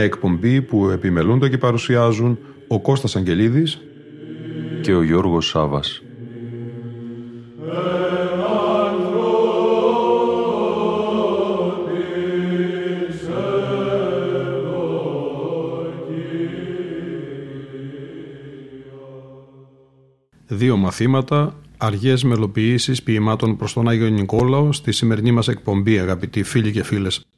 Μια εκπομπή που επιμελούνται και παρουσιάζουν ο Κώστας Αγγελίδης και ο Γιώργος Σάβας. Δύο μαθήματα, αργές μελοποιήσεις ποιημάτων προς τον Άγιο Νικόλαο στη σημερινή μας εκπομπή αγαπητοί φίλοι και φίλες.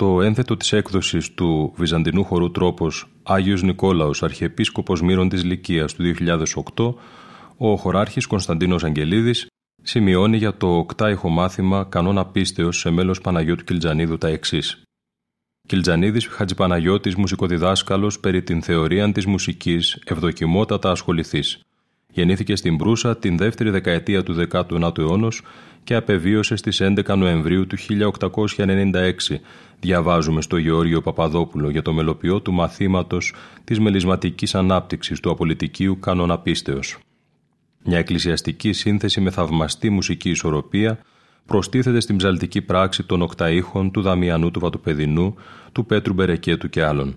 Στο ένθετο της έκδοσης του Βυζαντινού χορού τρόπος Άγιος Νικόλαος Αρχιεπίσκοπος Μύρων της Λυκίας του 2008 ο χωράρχης Κωνσταντίνος Αγγελίδης σημειώνει για το οκτάιχο μάθημα κανόνα πίστεως σε μέλος Παναγιώτου Κιλτζανίδου τα εξής. Κιλτζανίδης Χατζηπαναγιώτης μουσικοδιδάσκαλος περί την θεωρία της μουσικής ευδοκιμότατα ασχοληθής. Γεννήθηκε στην Προύσα την δεύτερη δεκαετία του 19ου αιώνα και απεβίωσε στις 11 Νοεμβρίου του 1896, διαβάζουμε στο Γεώργιο Παπαδόπουλο για το μελοποιό του μαθήματος της μελισματικής ανάπτυξης του απολυτικίου κανόνα πίστεως. Μια εκκλησιαστική σύνθεση με θαυμαστή μουσική ισορροπία προστίθεται στην ψαλτική πράξη των οκταήχων του Δαμιανού του Βατοπεδινού, του Πέτρου Μπερεκέτου και άλλων.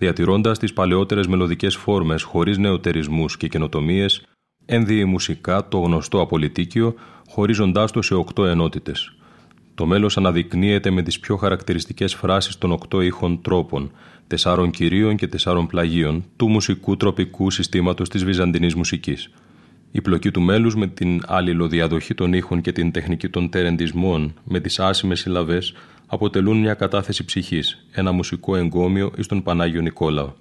Διατηρώντας τις παλαιότερες μελωδικές φόρμες χωρίς νεοτερισμούς και καινοτομίες, ένδιε μουσικά το γνωστό απολυτίκιο, χωρίζοντάς το σε οκτώ ενότητες. Το μέλος αναδεικνύεται με τις πιο χαρακτηριστικές φράσεις των οκτώ ήχων τρόπων, τεσσάρων κυρίων και τεσσάρων πλαγίων του μουσικού τροπικού συστήματος της βυζαντινής μουσικής. Η πλοκή του μέλους με την αλληλοδιαδοχή των ήχων και την τεχνική των τερεντισμών με τις άσημες συλλαβές αποτελούν μια κατάθεση ψυχής, ένα μουσικό εγκόμιο εις τον Πανάγιο Νικόλαο.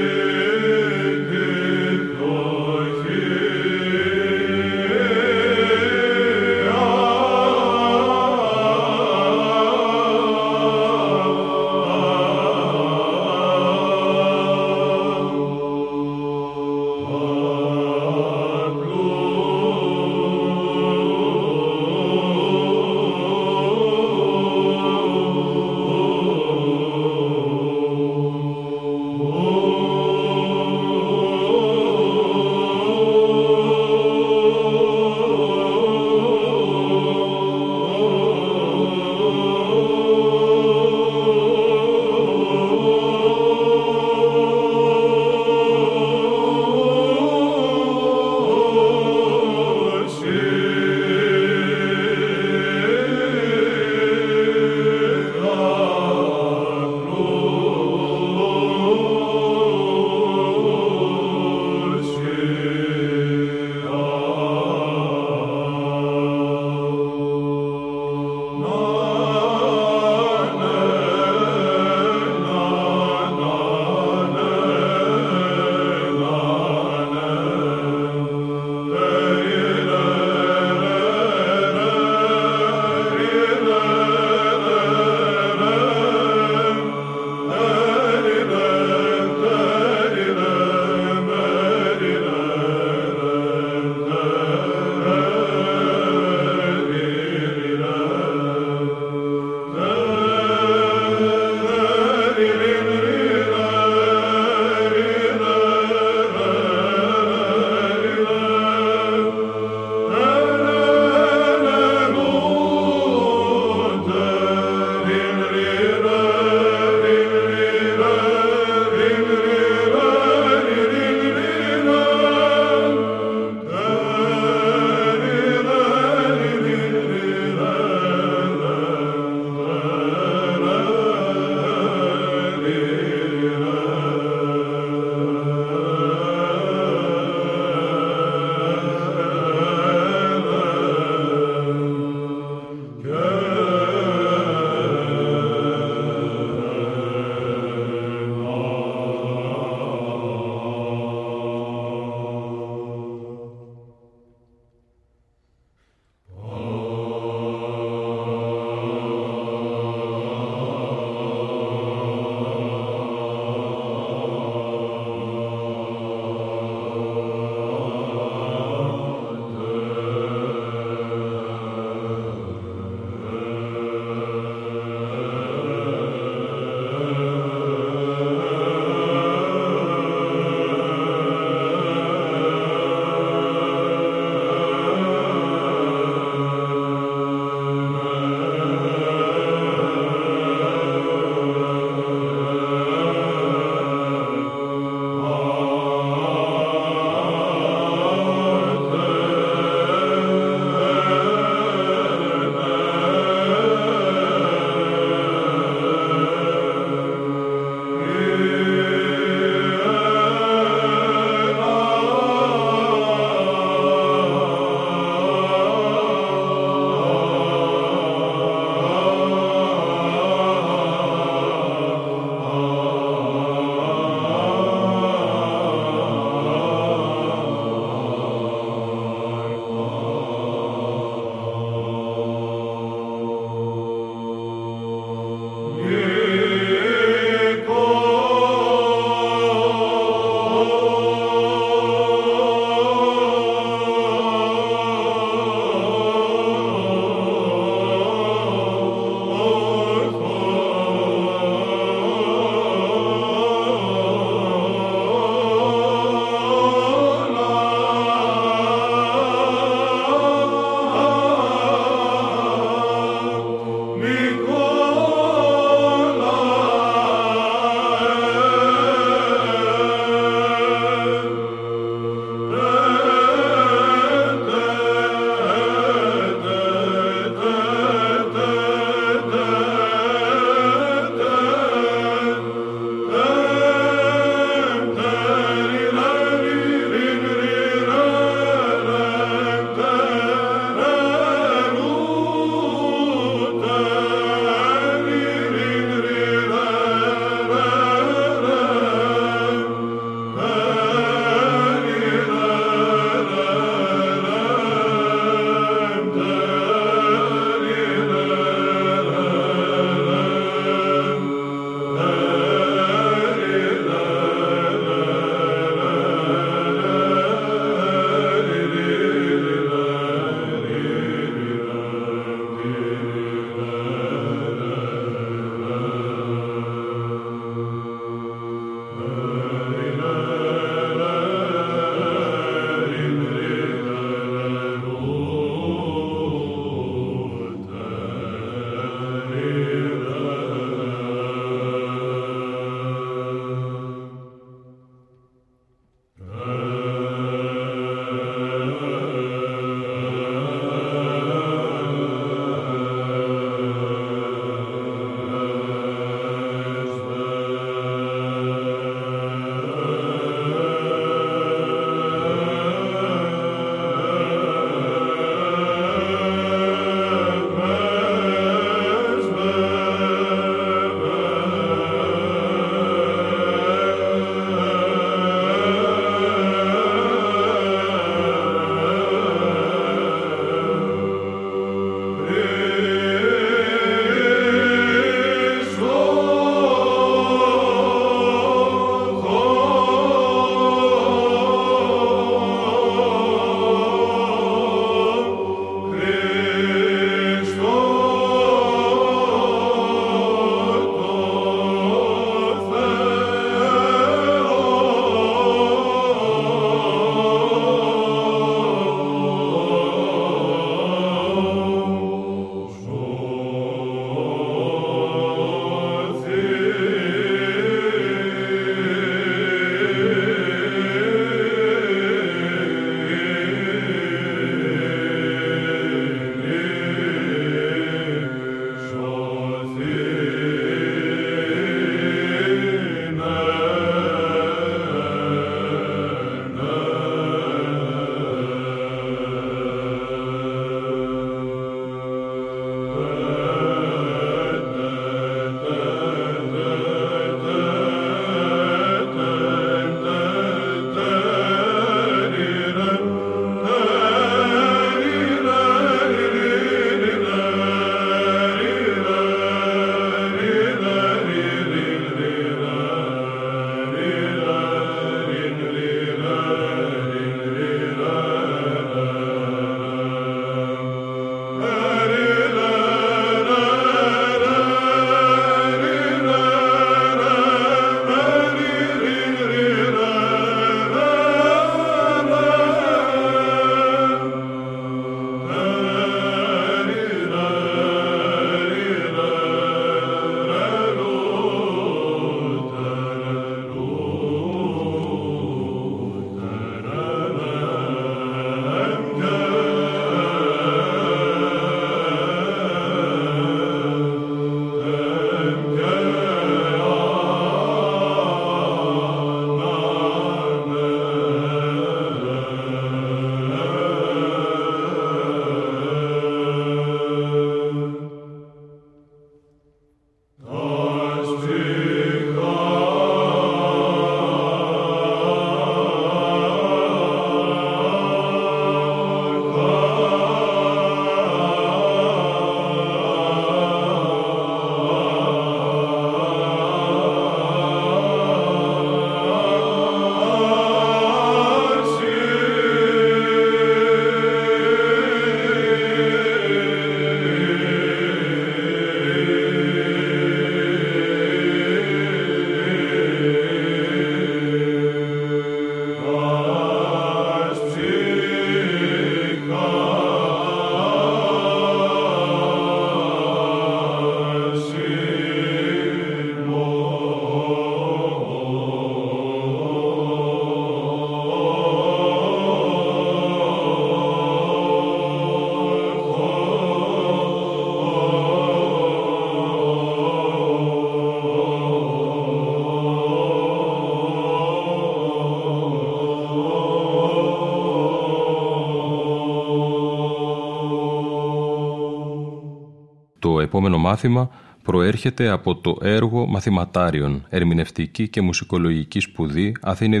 Μάθημα προέρχεται από το έργο Μαθηματάριων, Ερμηνευτική και Μουσικολογική Σπουδή, Αθήνε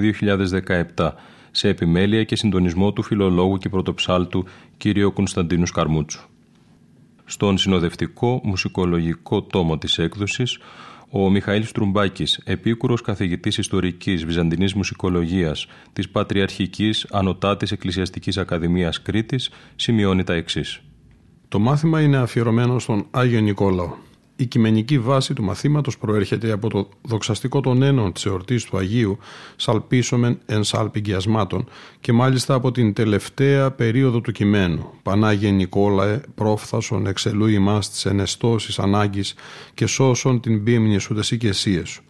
2017, σε επιμέλεια και συντονισμό του φιλολόγου και πρωτοψάλτου κ. Κωνσταντίνου Σκαρμούτσου. Στον συνοδευτικό μουσικολογικό τόμο της έκδοσης, ο Μιχαήλ Στρουμπάκης, επίκουρος καθηγητής ιστορικής Βυζαντινής Μουσικολογίας της Πατριαρχικής Ανωτάτης Εκκλησιαστικής Ακαδημίας Κρήτης, σημειώνει τα εξής. Το μάθημα είναι αφιερωμένο στον Άγιο Νικόλαο. Η κειμενική βάση του μαθήματος προέρχεται από το δοξαστικό των ένων της εορτής του Αγίου «Σαλπίσομεν εν σάλπιγγιασμάτων» και μάλιστα από την τελευταία περίοδο του κειμένου «Πανάγιε Νικόλαε, πρόφθασον εξελού ημάς της ενεστώσεις ανάγκης και σώσον την πίμνη σου τες σου».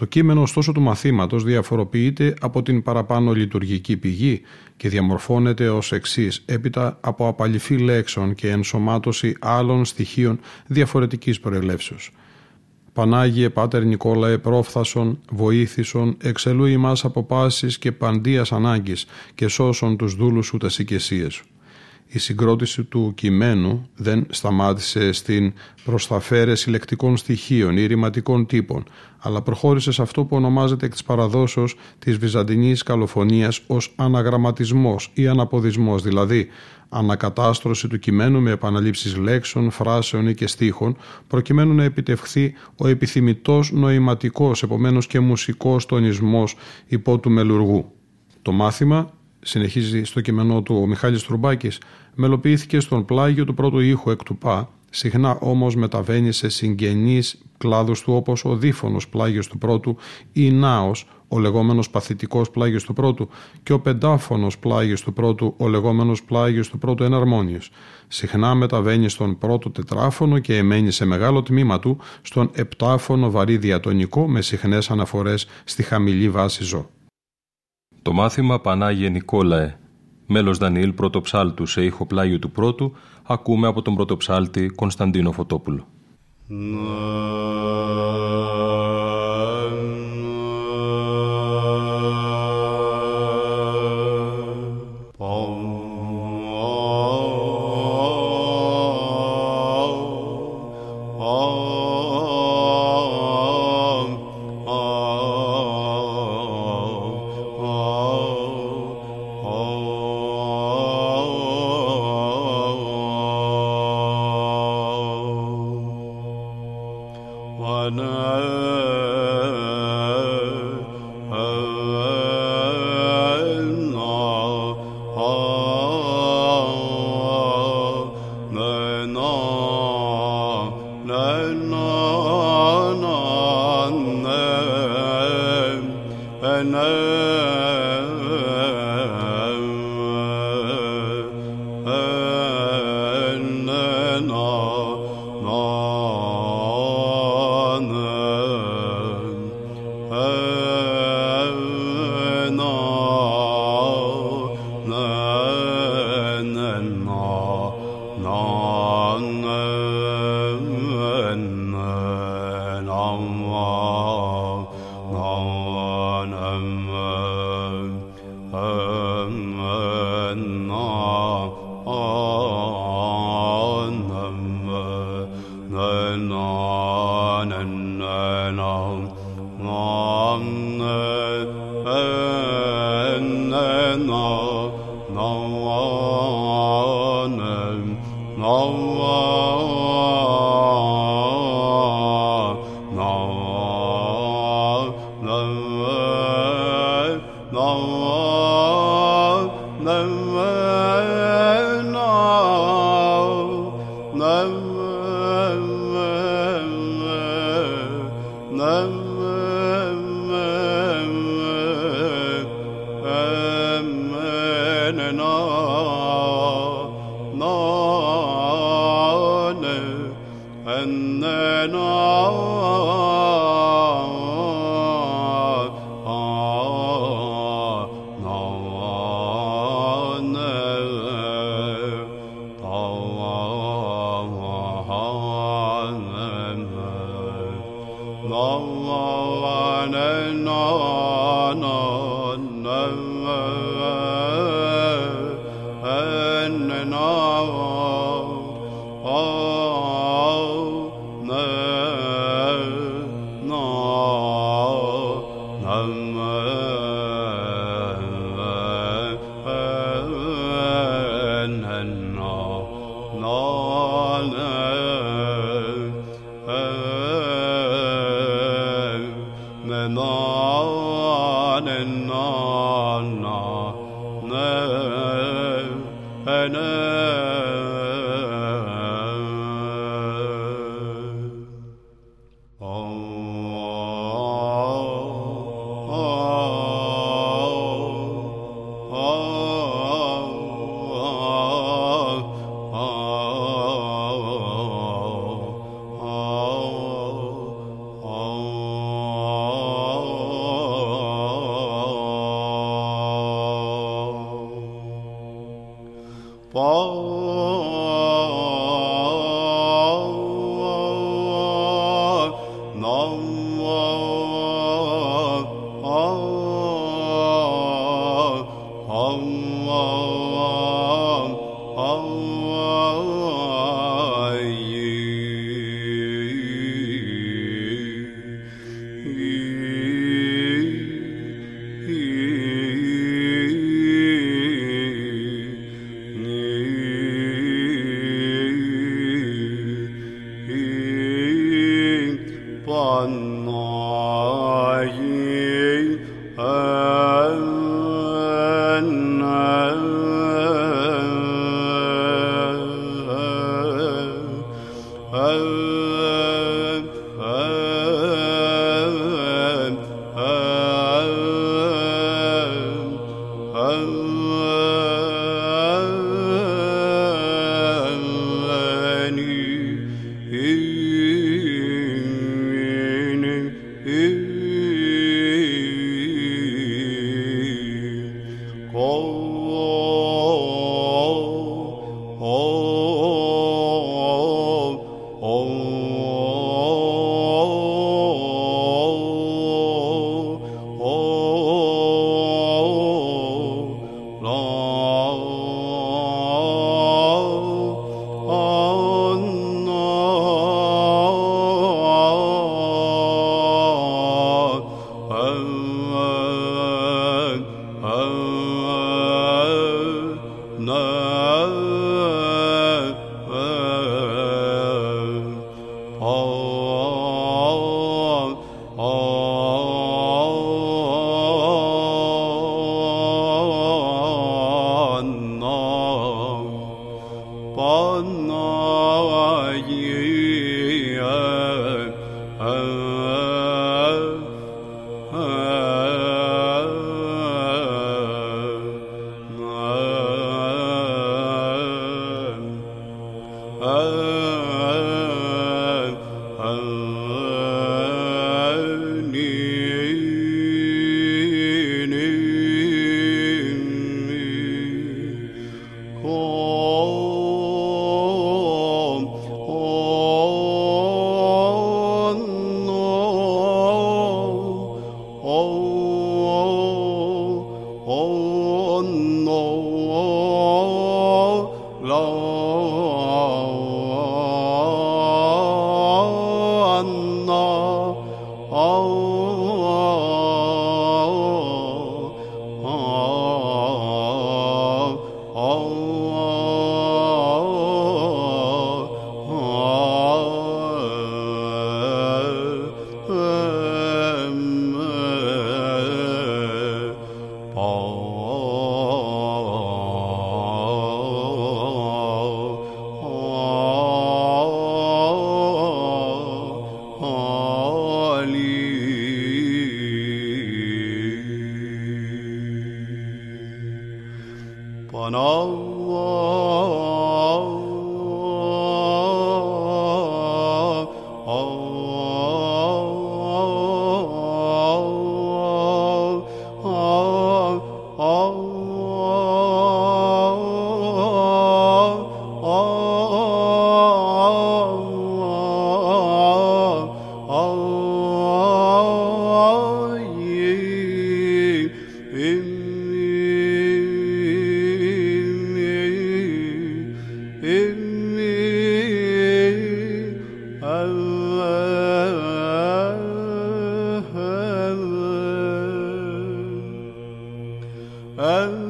Το κείμενο ωστόσο του μαθήματος διαφοροποιείται από την παραπάνω λειτουργική πηγή και διαμορφώνεται ως εξής έπειτα από απαλυφή λέξεων και ενσωμάτωση άλλων στοιχείων διαφορετικής προελεύσεως. Πανάγιε Πάτερ Νικόλαε πρόφθασον, βοήθησον, εξελού ημάς από πάσης και παντίας ανάγκης και σώσον τους δούλους σου τας οικεσίες σου. Η συγκρότηση του κειμένου δεν σταμάτησε στην προσταφαίρεση λεκτικών στοιχείων ή ρηματικών τύπων, αλλά προχώρησε σε αυτό που ονομάζεται εκ της παραδόσεως της βυζαντινής καλοφωνίας ως αναγραμματισμός ή αναποδισμός, δηλαδή ανακατάστρωση του κειμένου με επαναλήψεις λέξεων, φράσεων ή και στίχων, προκειμένου να επιτευχθεί ο επιθυμητός νοηματικός, επομένως και μουσικός τονισμός υπό του μελουργού. Το μάθημα, συνεχίζει στο κειμενό του ο Μιχάλης Τρουμπάκης, μελοποιήθηκε στον πλάγιο του πρώτου ήχου εκ του ΠΑ, συχνά όμως μεταβαίνει σε συγγενείς κλάδους του όπως ο δίφωνος πλάγιος του πρώτου ή νάος, ο λεγόμενος παθητικός πλάγιος του πρώτου και ο πεντάφωνος πλάγιος του πρώτου, ο λεγόμενος πλάγιος του πρώτου εναρμόνιος. Συχνά μεταβαίνει στον πρώτο τετράφωνο και εμένει σε μεγάλο τμήμα του στον επτάφωνο βαρύ διατονικό με συχνές αναφορές στη χαμηλή βάση ζω. Το μάθημα Πανάγιε Νικόλαε, μέλος Δανιήλ πρωτοψάλτου σε ήχο πλάγιο του πρώτου, ακούμε από τον πρωτοψάλτη Κωνσταντίνο Φωτόπουλο. and then I. Uh... and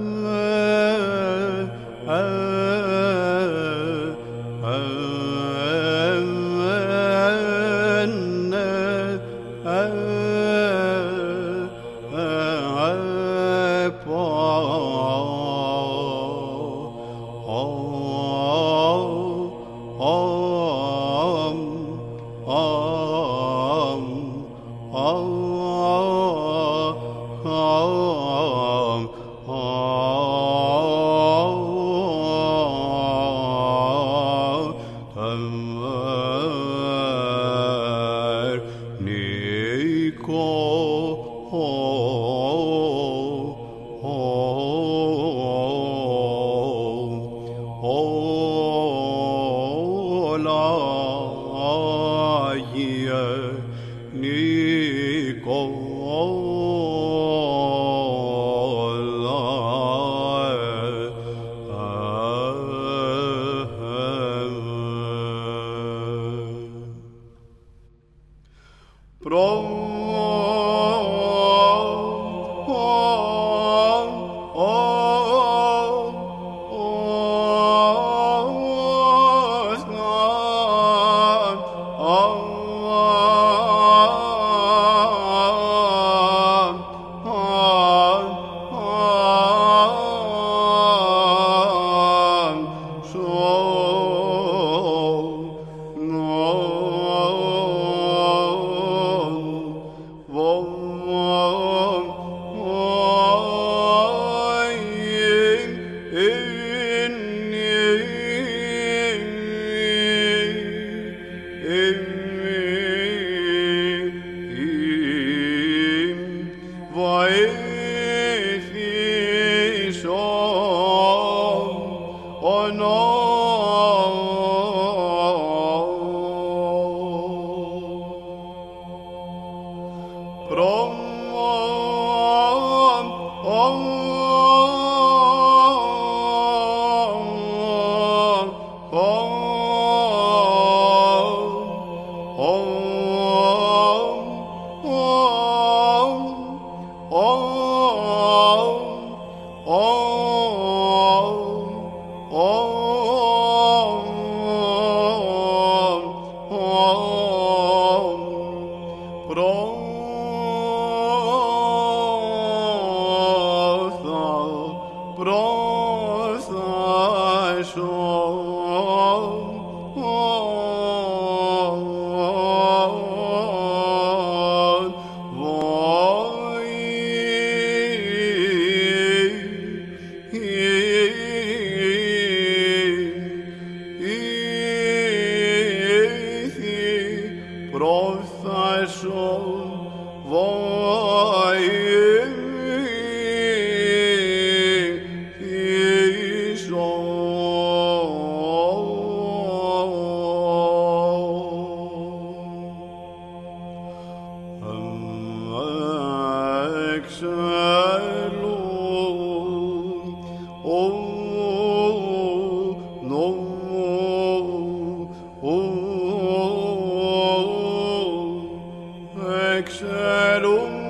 και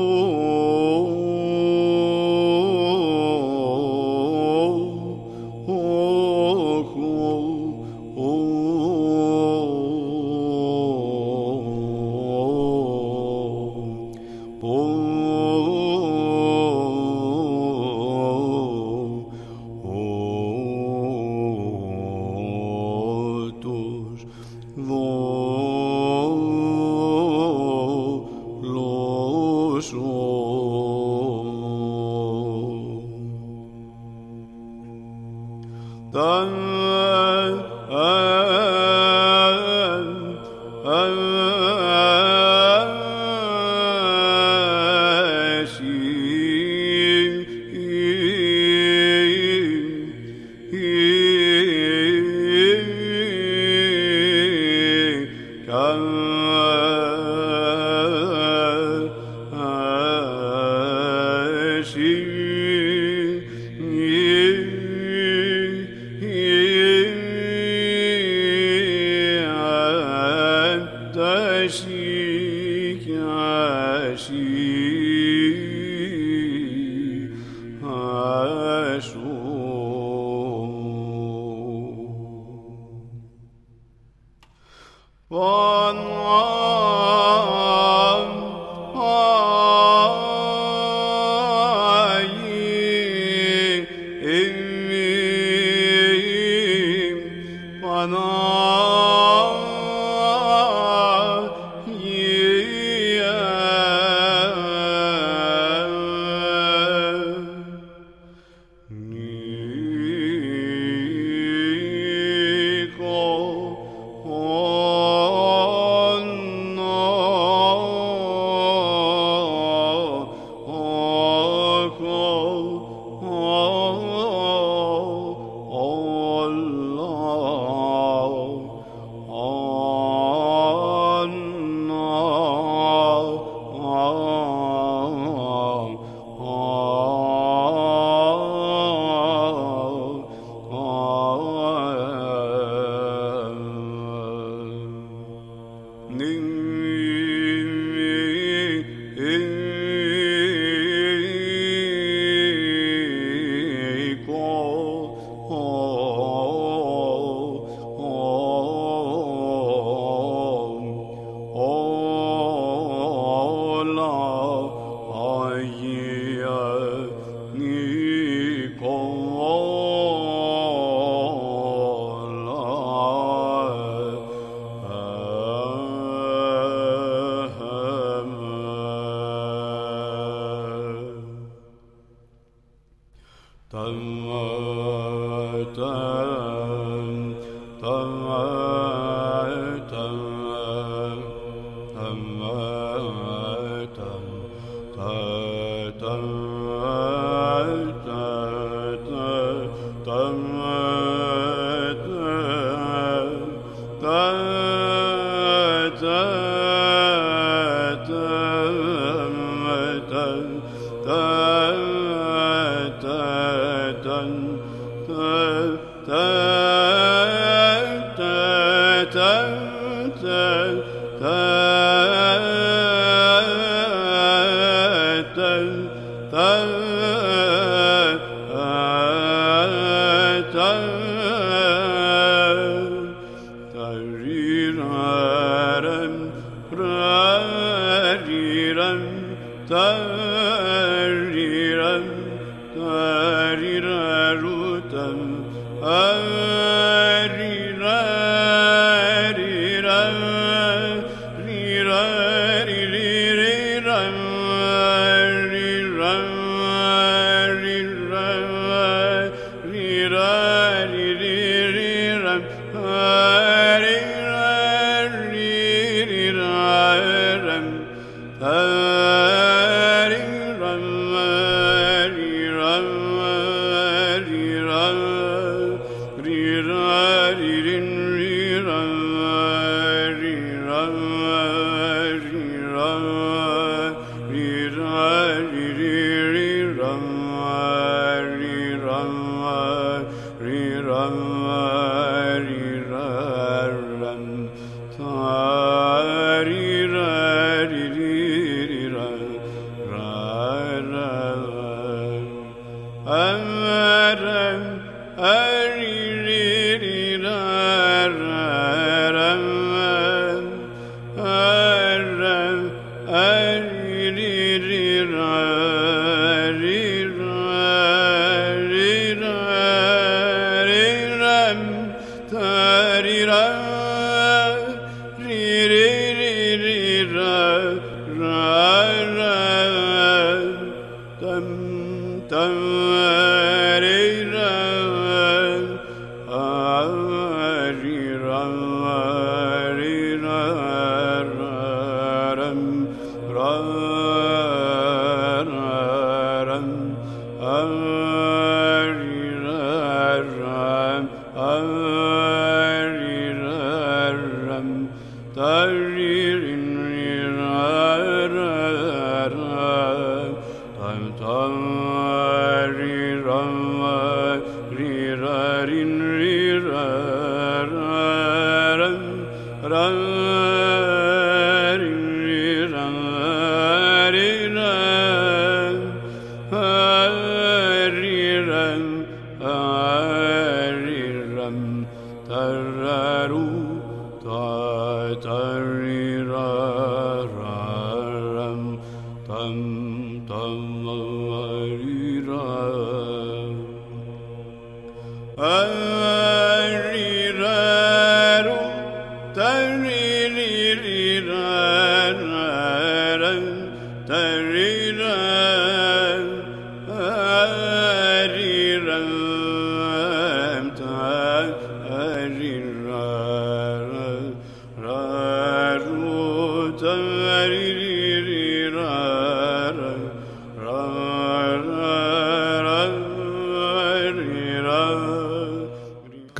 Oh.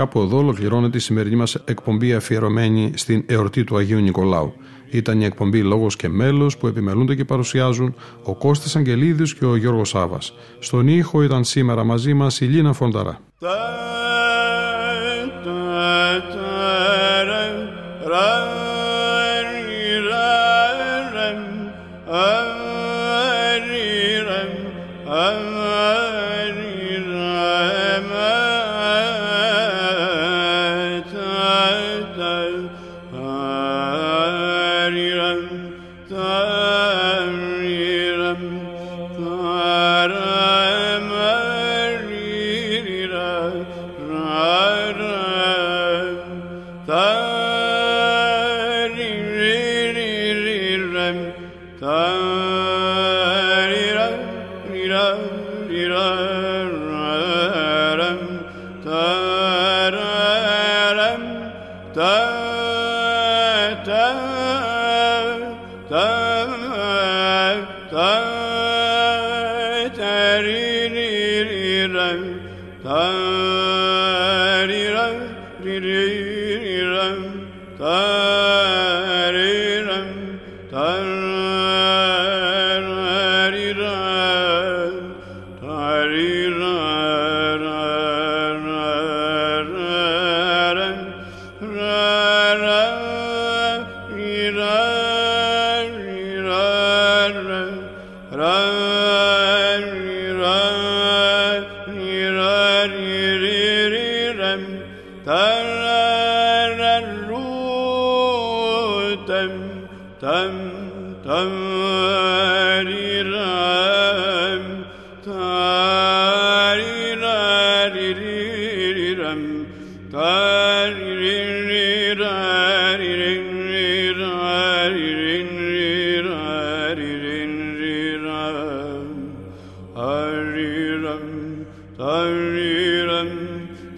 κάπου εδώ ολοκληρώνεται η σημερινή μας εκπομπή αφιερωμένη στην εορτή του Αγίου Νικολάου. Ήταν η εκπομπή «Λόγος και μέλος» που επιμελούνται και παρουσιάζουν ο Κώστας Αγγελίδης και ο Γιώργος Σάβας. Στον ήχο ήταν σήμερα μαζί μας η Λίνα Φονταρά.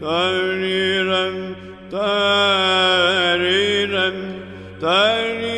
تريرا تريرا تريرا